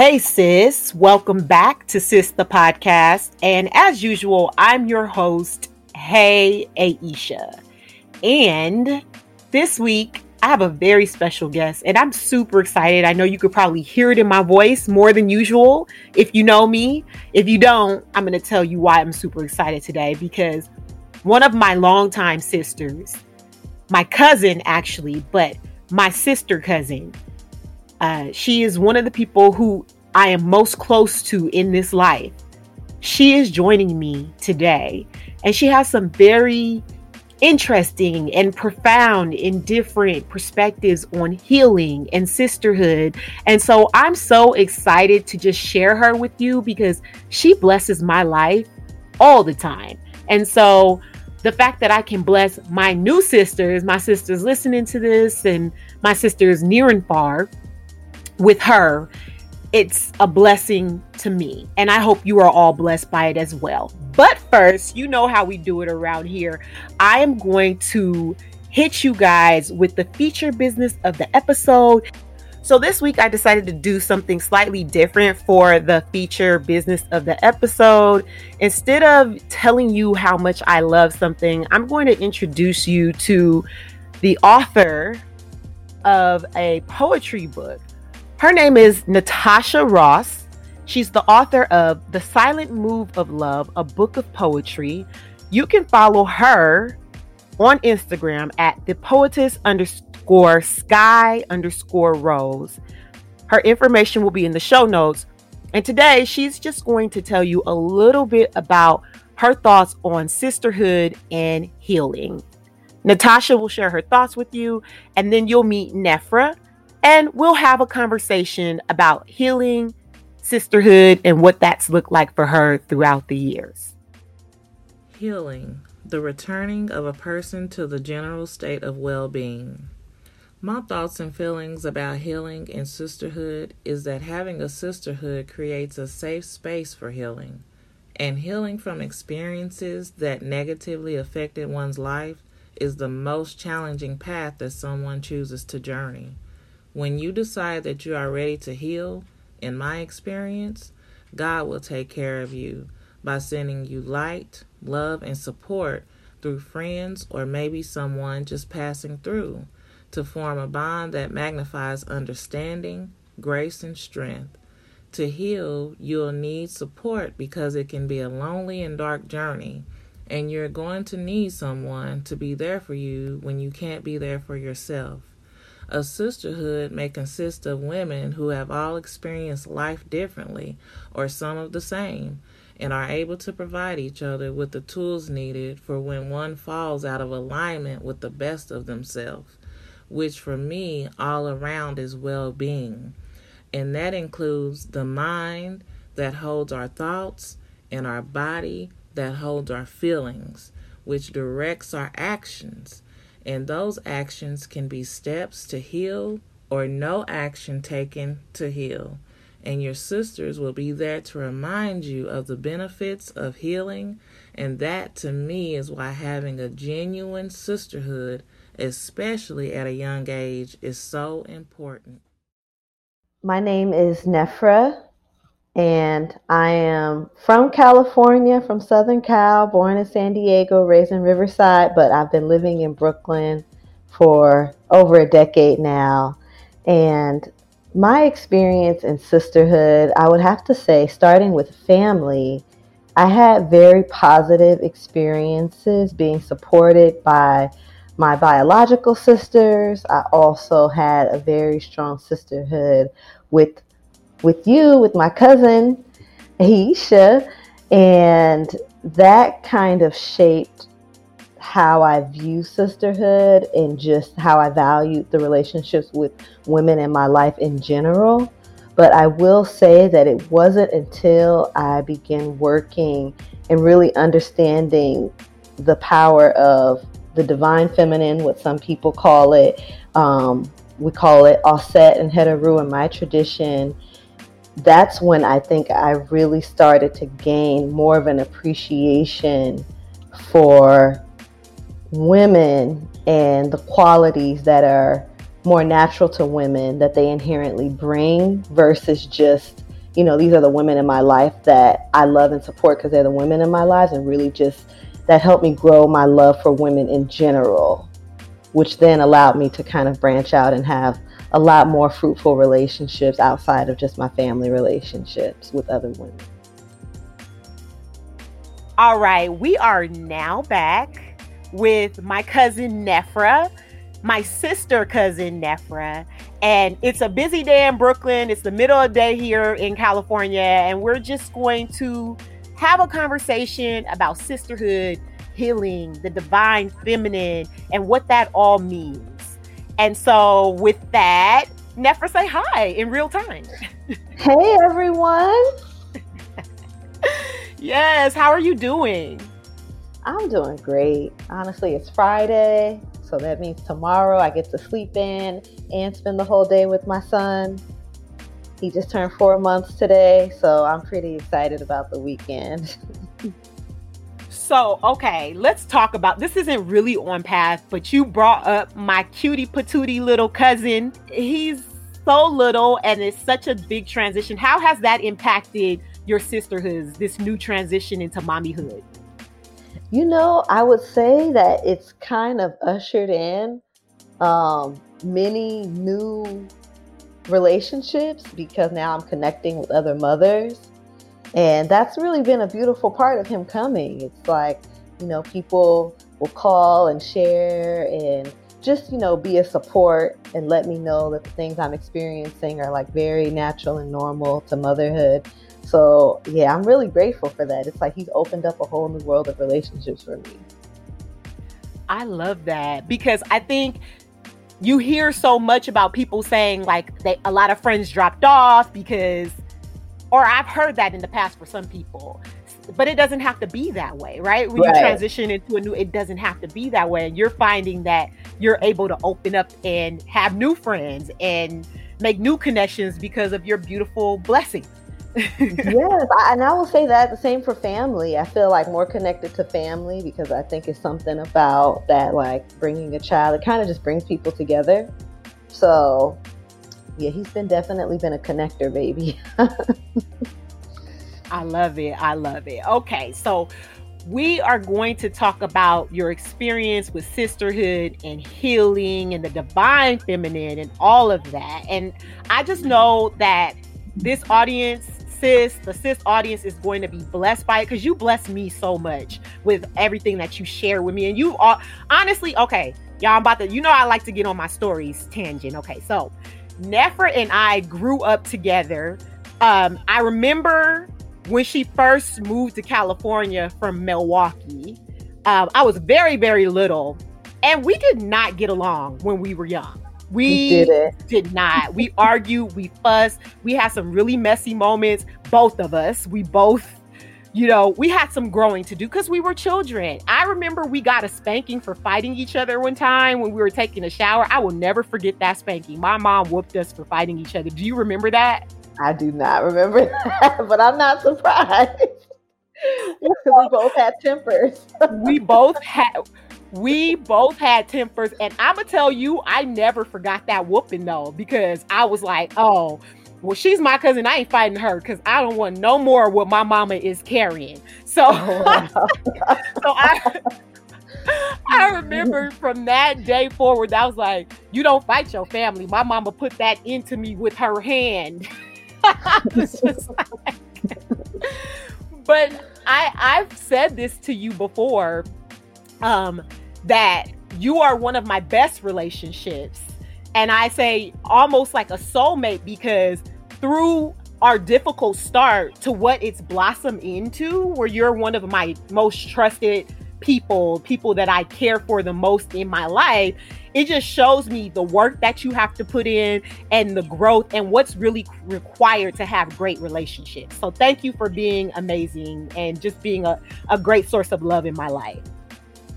Hey, sis, welcome back to Sis the Podcast. And as usual, I'm your host, Hey Aisha. And this week, I have a very special guest, and I'm super excited. I know you could probably hear it in my voice more than usual if you know me. If you don't, I'm going to tell you why I'm super excited today because one of my longtime sisters, my cousin actually, but my sister cousin, uh, she is one of the people who I am most close to in this life. She is joining me today, and she has some very interesting and profound and different perspectives on healing and sisterhood. And so I'm so excited to just share her with you because she blesses my life all the time. And so the fact that I can bless my new sisters, my sisters listening to this, and my sisters near and far with her, it's a blessing to me. And I hope you are all blessed by it as well. But first, you know how we do it around here. I am going to hit you guys with the feature business of the episode. So this week I decided to do something slightly different for the feature business of the episode. Instead of telling you how much I love something, I'm going to introduce you to the author of a poetry book her name is Natasha Ross. She's the author of The Silent Move of Love, a book of poetry. You can follow her on Instagram at the poetess underscore sky underscore rose. Her information will be in the show notes. And today she's just going to tell you a little bit about her thoughts on sisterhood and healing. Natasha will share her thoughts with you, and then you'll meet Nefra and we'll have a conversation about healing, sisterhood, and what that's looked like for her throughout the years. Healing, the returning of a person to the general state of well being. My thoughts and feelings about healing and sisterhood is that having a sisterhood creates a safe space for healing, and healing from experiences that negatively affected one's life is the most challenging path that someone chooses to journey. When you decide that you are ready to heal, in my experience, God will take care of you by sending you light, love, and support through friends or maybe someone just passing through to form a bond that magnifies understanding, grace, and strength. To heal, you'll need support because it can be a lonely and dark journey, and you're going to need someone to be there for you when you can't be there for yourself. A sisterhood may consist of women who have all experienced life differently or some of the same and are able to provide each other with the tools needed for when one falls out of alignment with the best of themselves, which for me all around is well being. And that includes the mind that holds our thoughts and our body that holds our feelings, which directs our actions and those actions can be steps to heal or no action taken to heal. And your sisters will be there to remind you of the benefits of healing. And that to me is why having a genuine sisterhood, especially at a young age, is so important. My name is Nefra and I am from California, from Southern Cal, born in San Diego, raised in Riverside, but I've been living in Brooklyn for over a decade now. And my experience in sisterhood, I would have to say, starting with family, I had very positive experiences being supported by my biological sisters. I also had a very strong sisterhood with with you, with my cousin, Aisha, and that kind of shaped how I view sisterhood and just how I value the relationships with women in my life in general. But I will say that it wasn't until I began working and really understanding the power of the divine feminine, what some people call it. Um, we call it Aset and Heteru in my tradition that's when I think I really started to gain more of an appreciation for women and the qualities that are more natural to women that they inherently bring versus just you know, these are the women in my life that I love and support because they're the women in my lives and really just that helped me grow my love for women in general, which then allowed me to kind of branch out and have a lot more fruitful relationships outside of just my family relationships with other women. All right, we are now back with my cousin Nefra, my sister cousin Nefra, and it's a busy day in Brooklyn. It's the middle of the day here in California, and we're just going to have a conversation about sisterhood, healing, the divine feminine, and what that all means. And so, with that, Nefra, say hi in real time. Hey, everyone. yes, how are you doing? I'm doing great. Honestly, it's Friday. So that means tomorrow I get to sleep in and spend the whole day with my son. He just turned four months today, so I'm pretty excited about the weekend. so, okay, let's talk about this. Isn't really on path, but you brought up my cutie patootie little cousin. He's so little, and it's such a big transition. How has that impacted your sisterhoods? This new transition into mommyhood? You know, I would say that it's kind of ushered in um, many new relationships because now I'm connecting with other mothers. And that's really been a beautiful part of him coming. It's like, you know, people will call and share and just, you know, be a support and let me know that the things I'm experiencing are like very natural and normal to motherhood. So yeah, I'm really grateful for that. It's like he's opened up a whole new world of relationships for me. I love that because I think you hear so much about people saying like they a lot of friends dropped off because or I've heard that in the past for some people. But it doesn't have to be that way, right? When right. you transition into a new it doesn't have to be that way. And you're finding that you're able to open up and have new friends and make new connections because of your beautiful blessings yes, I, and I will say that the same for family. I feel like more connected to family because I think it's something about that, like bringing a child. It kind of just brings people together. So, yeah, he's been definitely been a connector, baby. I love it. I love it. Okay, so we are going to talk about your experience with sisterhood and healing and the divine feminine and all of that. And I just know that this audience sis, the sis audience is going to be blessed by it because you bless me so much with everything that you share with me. And you are honestly, okay, y'all, I'm about to, you know, I like to get on my stories tangent. Okay, so Nefra and I grew up together. Um, I remember when she first moved to California from Milwaukee. Um, I was very, very little, and we did not get along when we were young. We did, it did not. We argued, we fussed, we had some really messy moments, both of us. We both, you know, we had some growing to do because we were children. I remember we got a spanking for fighting each other one time when we were taking a shower. I will never forget that spanking. My mom whooped us for fighting each other. Do you remember that? I do not remember that, but I'm not surprised. we both had tempers. we both had we both had tempers, and I'm gonna tell you, I never forgot that whooping though, because I was like, oh, well, she's my cousin. I ain't fighting her because I don't want no more what my mama is carrying. So, so I. I remember from that day forward, I was like, you don't fight your family. My mama put that into me with her hand. like, but I I've said this to you before. Um, that you are one of my best relationships. And I say almost like a soulmate because through our difficult start to what it's blossomed into, where you're one of my most trusted people, people that I care for the most in my life, it just shows me the work that you have to put in and the growth and what's really required to have great relationships. So thank you for being amazing and just being a, a great source of love in my life.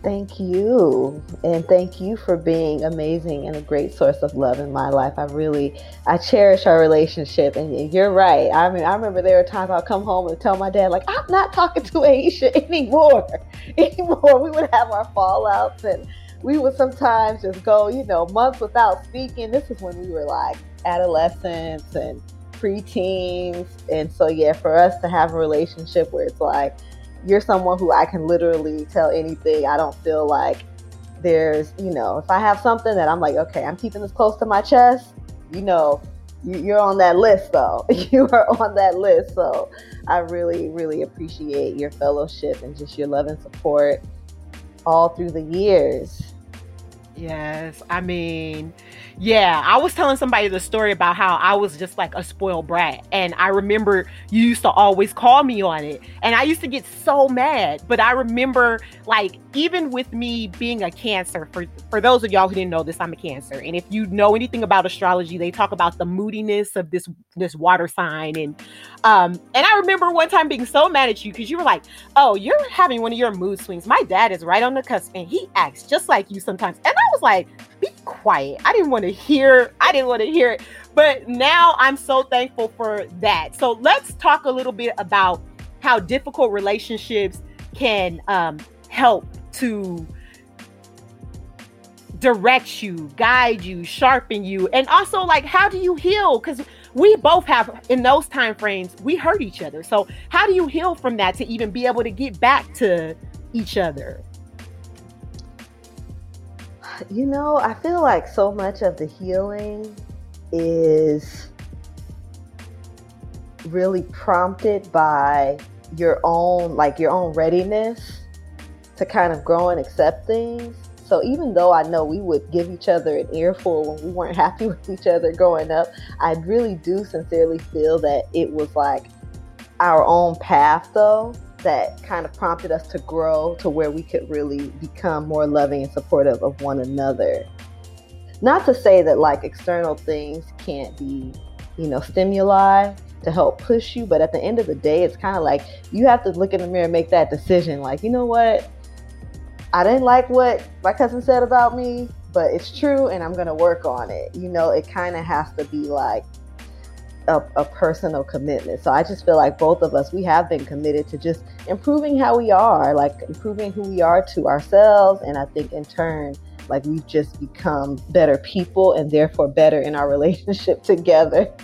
Thank you. And thank you for being amazing and a great source of love in my life. I really, I cherish our relationship. And you're right. I mean, I remember there were times I'd come home and tell my dad, like, I'm not talking to Aisha anymore. anymore. We would have our fallouts and we would sometimes just go, you know, months without speaking. This is when we were like adolescents and preteens. And so, yeah, for us to have a relationship where it's like, you're someone who I can literally tell anything. I don't feel like there's, you know, if I have something that I'm like, okay, I'm keeping this close to my chest, you know, you're on that list though. You are on that list. So I really, really appreciate your fellowship and just your love and support all through the years. Yes. I mean, yeah, I was telling somebody the story about how I was just like a spoiled brat. And I remember you used to always call me on it. And I used to get so mad. But I remember, like, even with me being a cancer, for, for those of y'all who didn't know this, I'm a cancer. And if you know anything about astrology, they talk about the moodiness of this this water sign. And um, and I remember one time being so mad at you because you were like, Oh, you're having one of your mood swings. My dad is right on the cusp and he acts just like you sometimes. And I was like, be quiet. I didn't want to hear, I didn't want to hear it. But now I'm so thankful for that. So let's talk a little bit about how difficult relationships can um, help to direct you, guide you, sharpen you, and also like how do you heal? Because we both have in those time frames we hurt each other. So how do you heal from that to even be able to get back to each other? You know, I feel like so much of the healing is really prompted by your own like your own readiness to kind of grow and accept things. So even though I know we would give each other an earful when we weren't happy with each other growing up, I really do sincerely feel that it was like our own path though that kind of prompted us to grow to where we could really become more loving and supportive of one another. Not to say that like external things can't be, you know, stimuli to help push you, but at the end of the day, it's kind of like you have to look in the mirror and make that decision. Like, you know what? I didn't like what my cousin said about me, but it's true and I'm going to work on it. You know, it kind of has to be like, a, a, personal commitment. So I just feel like both of us, we have been committed to just improving how we are, like improving who we are to ourselves. And I think in turn, like we've just become better people and therefore better in our relationship together.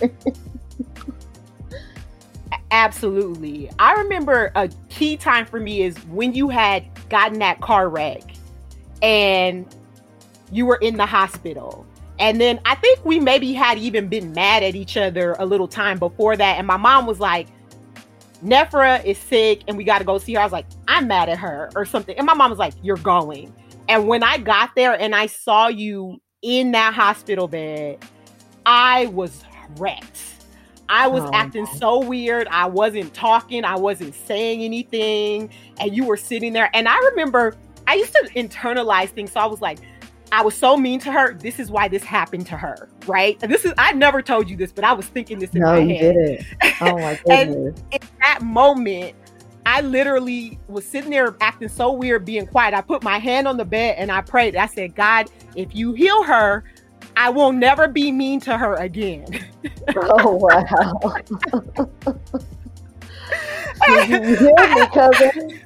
Absolutely. I remember a key time for me is when you had gotten that car wreck and you were in the hospital and then I think we maybe had even been mad at each other a little time before that. And my mom was like, Nefra is sick and we got to go see her. I was like, I'm mad at her or something. And my mom was like, You're going. And when I got there and I saw you in that hospital bed, I was wrecked. I was oh, acting so weird. I wasn't talking, I wasn't saying anything. And you were sitting there. And I remember I used to internalize things. So I was like, I was so mean to her. This is why this happened to her, right? And this is I never told you this, but I was thinking this in no, my head. Didn't. Oh my goodness. and in that moment, I literally was sitting there acting so weird, being quiet. I put my hand on the bed and I prayed. I said, God, if you heal her, I will never be mean to her again. oh wow. you healed me, cousin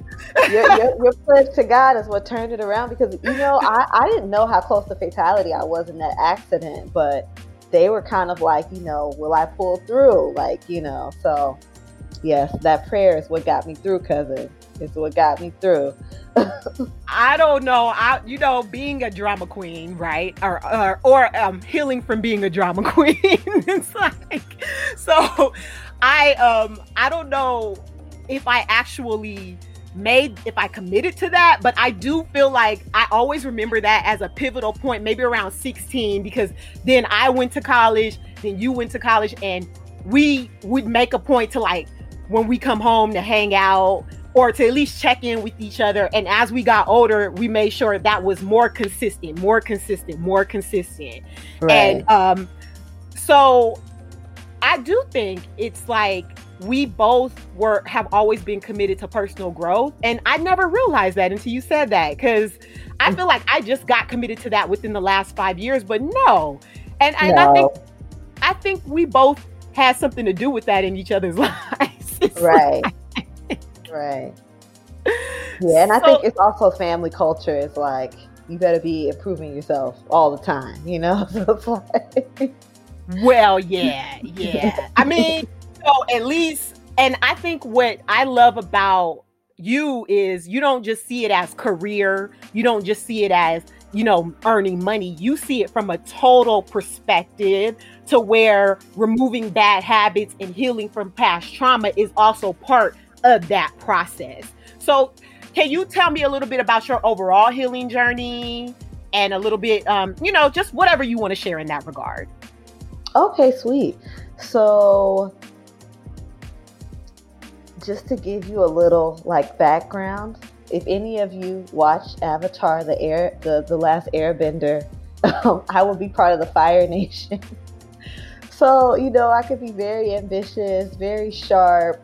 your, your, your, pledge to God is what turned it around because you know I, I didn't know how close to fatality I was in that accident, but they were kind of like, you know, will I pull through? Like, you know, so yes, that prayer is what got me through, cousin. It's what got me through. I don't know. I you know, being a drama queen, right? Or or, or um, healing from being a drama queen. it's like so I um I don't know if I actually made if I committed to that, but I do feel like I always remember that as a pivotal point, maybe around 16, because then I went to college, then you went to college, and we would make a point to like when we come home to hang out or to at least check in with each other. And as we got older, we made sure that was more consistent, more consistent, more consistent. Right. And um, so I do think it's like we both were have always been committed to personal growth and i never realized that until you said that because i feel like i just got committed to that within the last five years but no and, and no. i think i think we both had something to do with that in each other's lives right right yeah and so, i think it's also family culture it's like you better be improving yourself all the time you know so like Well, yeah, yeah. I mean, so at least, and I think what I love about you is you don't just see it as career, you don't just see it as, you know, earning money. You see it from a total perspective to where removing bad habits and healing from past trauma is also part of that process. So, can you tell me a little bit about your overall healing journey and a little bit, um, you know, just whatever you want to share in that regard? Okay, sweet. So, just to give you a little like background, if any of you watch Avatar: The Air, the the Last Airbender, um, I will be part of the Fire Nation. so you know, I could be very ambitious, very sharp.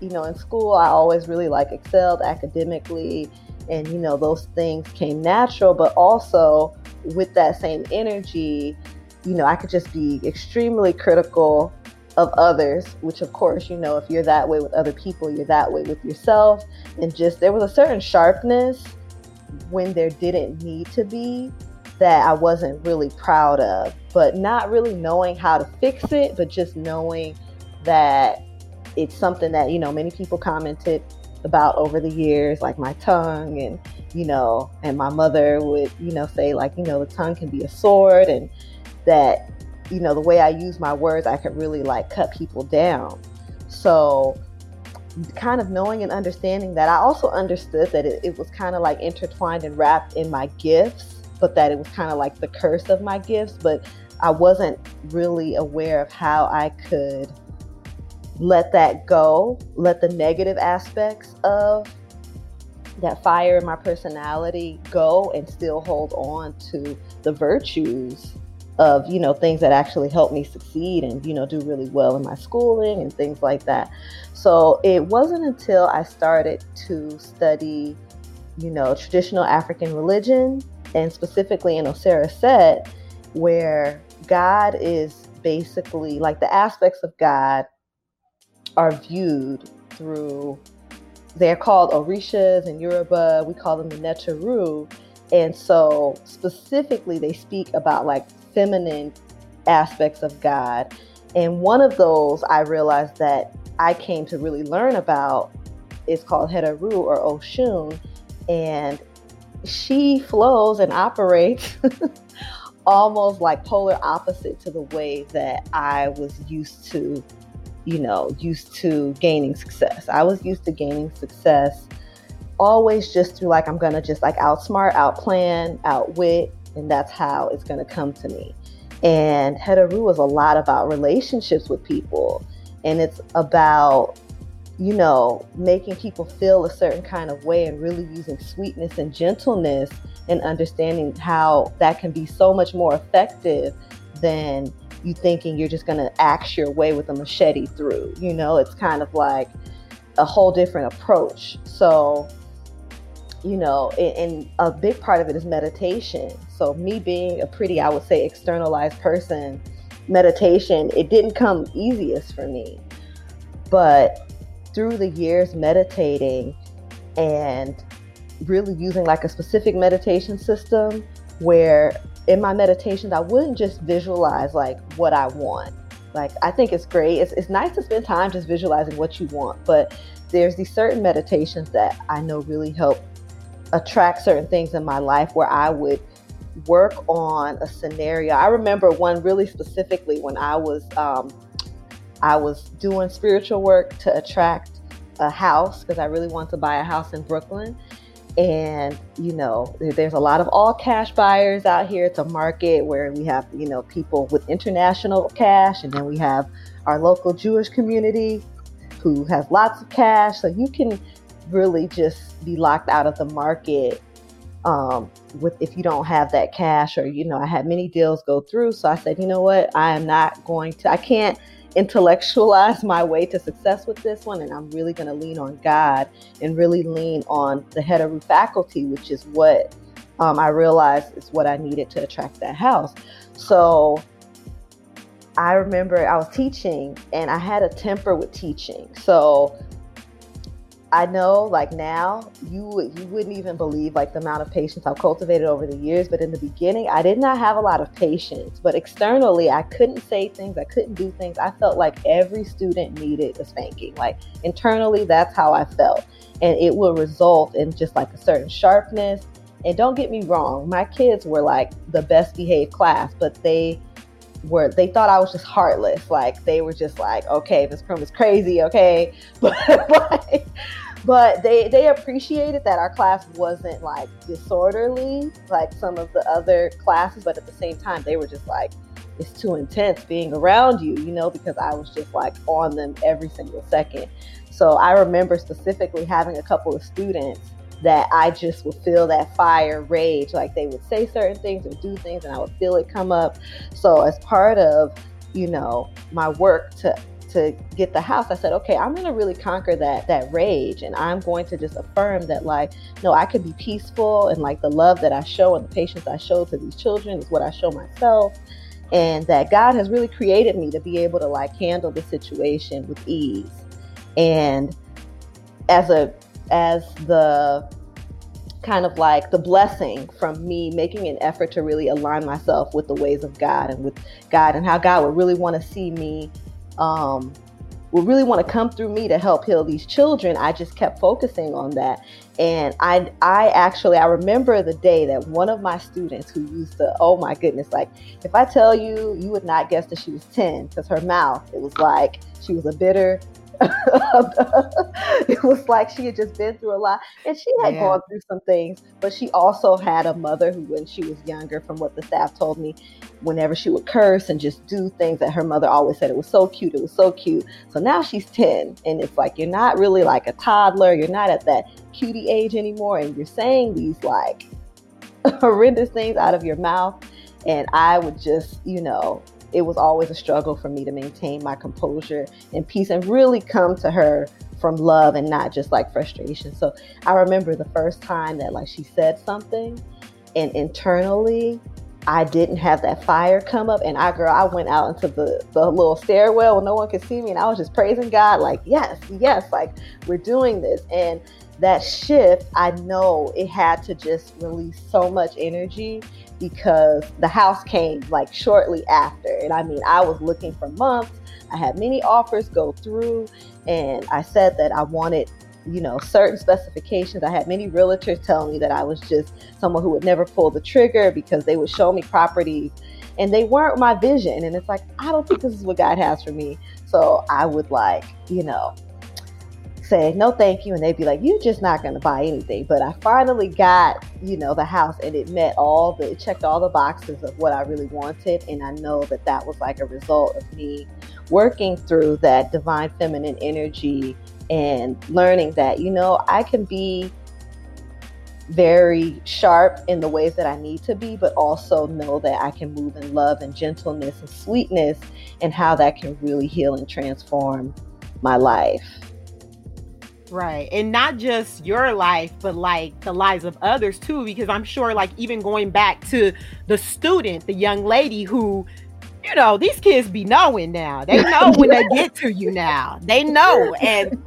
You know, in school, I always really like excelled academically, and you know, those things came natural. But also with that same energy, you know, I could just be extremely critical of others, which of course, you know, if you're that way with other people, you're that way with yourself. And just there was a certain sharpness when there didn't need to be that I wasn't really proud of, but not really knowing how to fix it, but just knowing that it's something that, you know, many people commented about over the years, like my tongue and, you know, and my mother would, you know, say like, you know, the tongue can be a sword and that you know, the way I use my words, I could really like cut people down. So, kind of knowing and understanding that, I also understood that it, it was kind of like intertwined and wrapped in my gifts, but that it was kind of like the curse of my gifts. But I wasn't really aware of how I could let that go, let the negative aspects of that fire in my personality go and still hold on to the virtues of you know things that actually help me succeed and you know do really well in my schooling and things like that. So it wasn't until i started to study you know traditional african religion and specifically in Ausar Auset where god is basically like the aspects of god are viewed through they're called orishas and yoruba we call them the neteru and so specifically they speak about like feminine aspects of God. And one of those I realized that I came to really learn about is called Heteru or Oshun. And she flows and operates almost like polar opposite to the way that I was used to, you know, used to gaining success. I was used to gaining success always just through like I'm gonna just like outsmart, outplan, outwit, and that's how it's going to come to me. And Heteru is a lot about relationships with people, and it's about you know making people feel a certain kind of way and really using sweetness and gentleness and understanding how that can be so much more effective than you thinking you're just going to axe your way with a machete through. You know, it's kind of like a whole different approach. So you know, and, a big part of it is meditation. So, me being a pretty, I would say, externalized person, meditation, it didn't come easiest for me. But through the years meditating and really using like a specific meditation system where in my meditations, I wouldn't just visualize like what I want. Like, I think it's great. It's, it's nice to spend time just visualizing what you want, but there's these certain meditations that I know really help attract certain things in my life where I would work on a scenario. I remember one really specifically when I was um, I was doing spiritual work to attract a house because I really wanted to buy a house in Brooklyn. And you know, there's a lot of all cash buyers out here. It's a market where we have you know people with international cash, and then we have our local Jewish community who has lots of cash. So you can really just be locked out of the market um, with if you don't have that cash or you know i had many deals go through so i said you know what i am not going to i can't intellectualize my way to success with this one and i'm really going to lean on god and really lean on the heteru faculty which is what um, i realized is what i needed to attract that house. So i remember i was teaching and i had a temper with teaching. So I know like now you you wouldn't even believe like the amount of patience I've cultivated over the years. But in the beginning, I did not have a lot of patience. But externally, I couldn't say things, I couldn't do things. I felt like every student needed a spanking. Like internally, that's how I felt. And it will result in just like a certain sharpness. And don't get me wrong, my kids were like the best behaved class, but they were they thought I was just heartless. Like they were just like, okay, this Crum is crazy, okay. But like, but they they appreciated that our class wasn't like disorderly like some of the other classes, but at the same time they were just like, it's too intense being around you, you know, because I was just like on them every single second. So I remember specifically having a couple of students that I just would feel that fire rage. Like they would say certain things or do things, and I would feel it come up. So as part of, you know, my work to to get the house, I said, okay, I'm to really conquer that that rage, and I'm going to just affirm that, like, no, I could be peaceful, and like the love that I show and the patience I show to these children is what I show myself, and that God has really created me to be able to like handle the situation with ease, and as a as the kind of like the blessing from me making an effort to really align myself with the ways of God and with God and how God would really want to see me, um, would really want to come through me to help heal these children. I just kept focusing on that. And I, I actually, I remember the day that one of my students who used to, oh my goodness, like if I tell you, you would not guess that she was 10 because her mouth, it was like she was a bitter, it was like she had just been through a lot and she had yeah. gone through some things but she also had a mother who when she was younger from what the staff told me whenever she would curse and just do things that her mother always said it was so cute it was so cute so now she's 10 and it's like you're not really like a toddler you're not at that cutie age anymore and you're saying these like horrendous things out of your mouth and i would just you know it was always a struggle for me to maintain my composure and peace and really come to her from love and not just like frustration. So I remember the first time that like she said something and internally I didn't have that fire come up and I girl I went out into the, the little stairwell where no one could see me and I was just praising God like yes, yes, like we're doing this. And that shift, I know it had to just release so much energy because the house came like shortly after. And I mean, I was looking for months. I had many offers go through, and I said that I wanted, you know, certain specifications. I had many realtors tell me that I was just someone who would never pull the trigger because they would show me properties and they weren't my vision. And it's like, I don't think this is what God has for me. So I would like, you know, say no thank you and they'd be like you're just not going to buy anything but i finally got you know the house and it met all the it checked all the boxes of what i really wanted and i know that that was like a result of me working through that divine feminine energy and learning that you know i can be very sharp in the ways that I need to be, but also know that I can move in love and gentleness and sweetness and how that can really heal and transform my life. Right. And not just your life, but like the lives of others too, because I'm sure, like, even going back to the student, the young lady who, you know, these kids be knowing now. They know when they get to you now. They know. And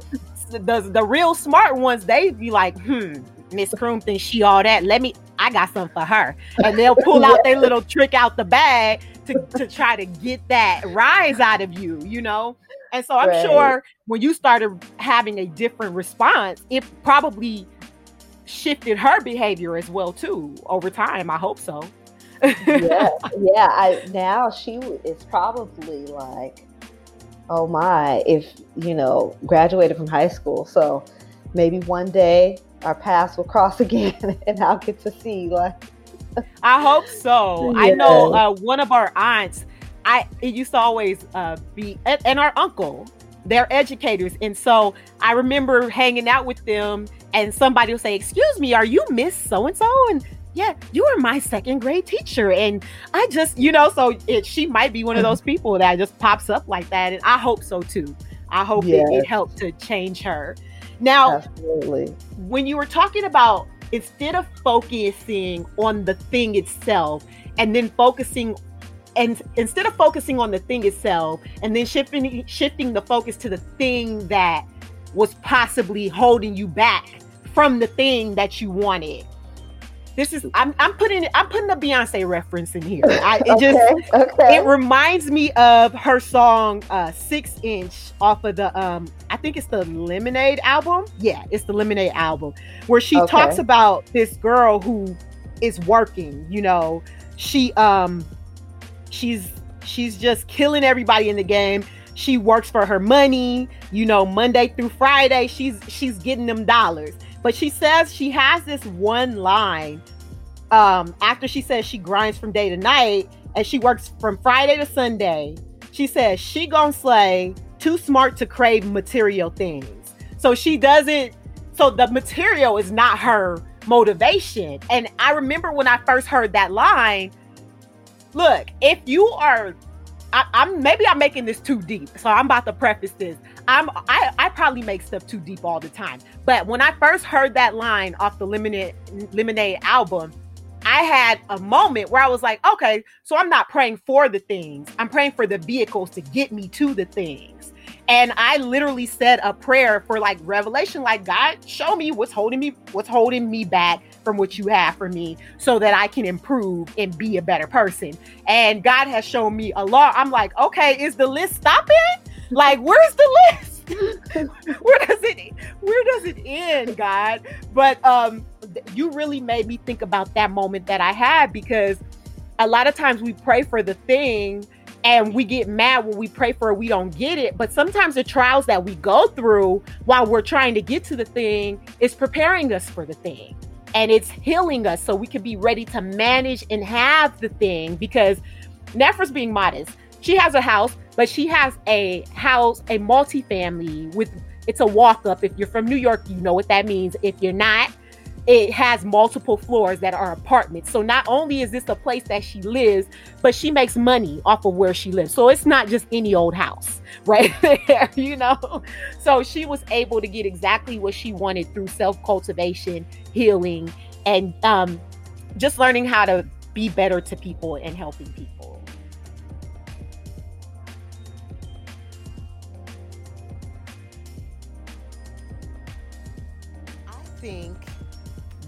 the, the real smart ones, they be like, hmm, Miss Croom thinks she all that. Let me, I got something for her. And they'll pull out their little trick out the bag to, to try to get that rise out of you, you know? And so I'm right. sure when you started having a different response, it probably shifted her behavior as well too over time. I hope so. yeah, yeah. I now she is probably like, oh my, if you know, graduated from high school. So maybe one day our paths will cross again, and I'll get to see like. I hope so. Yeah. I know uh, one of our aunts I it used to always uh, be and, and our uncle they're educators. And so i remember hanging out with them and somebody will say excuse me are you miss so and so and yeah you were my second grade teacher. And i just you know so it, she might be one of those people that just pops up like that. And i hope so too. I hope yes. it, it helped to change her. Now absolutely. when you were talking about instead of focusing on the thing itself and then focusing and instead of focusing on the thing itself and then shifting shifting the focus to the thing that was possibly holding you back from the thing that you wanted. This is I'm I'm putting I'm putting a Beyonce reference in here. I, it okay, just okay. it reminds me of her song uh, Six Inch off of the um I think it's the Lemonade album. Yeah, it's the Lemonade album where she okay. talks about this girl who is working. You know, she um she's she's just killing everybody in the game. She works for her money. You know, Monday through Friday, she's she's getting them dollars but she says she has this one line um, after she says she grinds from day to night and she works from Friday to Sunday. She says she gonna slay, too smart to crave material things. So she doesn't. So the material is not her motivation. And I remember when I first heard that line. Look, if you are I, am maybe I'm making this too deep, so I'm about to preface this. I'm I, I probably make stuff too deep all the time, but when I first heard that line off the Lemonade Lemonade album, I had a moment where I was like, okay, so I'm not praying for the things, I'm praying for the vehicles to get me to the things. And I literally said a prayer for like revelation, like God, show me what's holding me, what's holding me back from what you have for me so that I can improve and be a better person. And God has shown me a lot. I'm like, okay, is the list stopping? Like, where's the list? where does it where does it end, God? But um you really made me think about that moment that I had because a lot of times we pray for the thing and we get mad when we pray for it, we don't get it. But sometimes the trials that we go through while we're trying to get to the thing is preparing us for the thing and it's healing us so we can be ready to manage and have the thing because Nefra's being modest. She has a house, but she has a house, a multi-family with it's a walk up. If you're from New York, you know what that means. If you're not, it has multiple floors that are apartments. So not only is this a place that she lives, but she makes money off of where she lives. So it's not just any old house right there, you know? So she was able to get exactly what she wanted through self cultivation, healing, and um, just learning how to be better to people and helping people. I think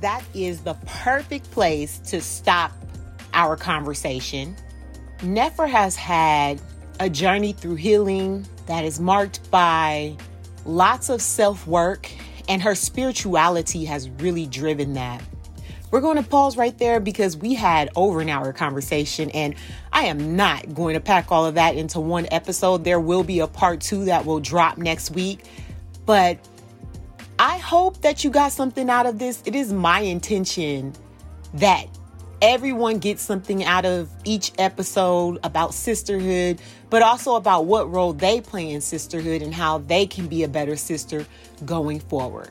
that is the perfect place to stop our conversation. Nefra has had a journey through healing that is marked by lots of self work, and her spirituality has really driven that. We're going to pause right there because we had over an hour conversation, and I am not going to pack all of that into one episode. There will be a part two that will drop next week, but hope that you got something out of this. It is my intention that everyone gets something out of each episode about sisterhood, but also about what role they play in sisterhood and how they can be a better sister going forward.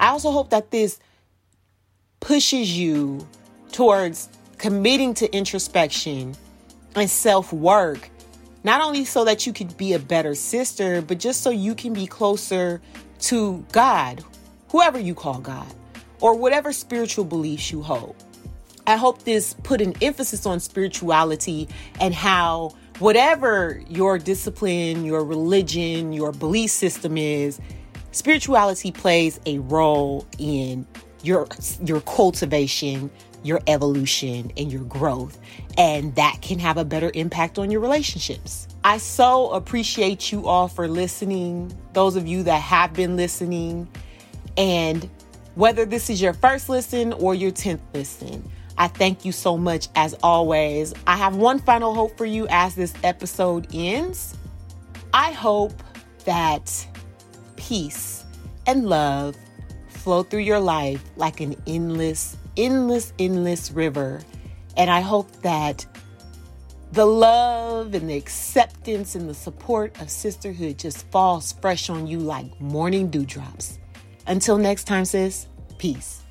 I also hope that this pushes you towards committing to introspection and self work, not only so that you could be a better sister, but just so you can be closer to God, whoever you call God, or whatever spiritual beliefs you hold. I hope this put an emphasis on spirituality and how whatever your discipline, your religion, your belief system is, spirituality plays a role in your your cultivation, your evolution and your growth, and that can have a better impact on your relationships. I so appreciate you all for listening, those of you that have been listening. And whether this is your first listen or your 10th listen, I thank you so much as always. I have one final hope for you as this episode ends. I hope that peace and love flow through your life like an endless, endless, endless river. And I hope that the love and the acceptance and the support of sisterhood just falls fresh on you like morning dewdrops. Until next time, sis, peace.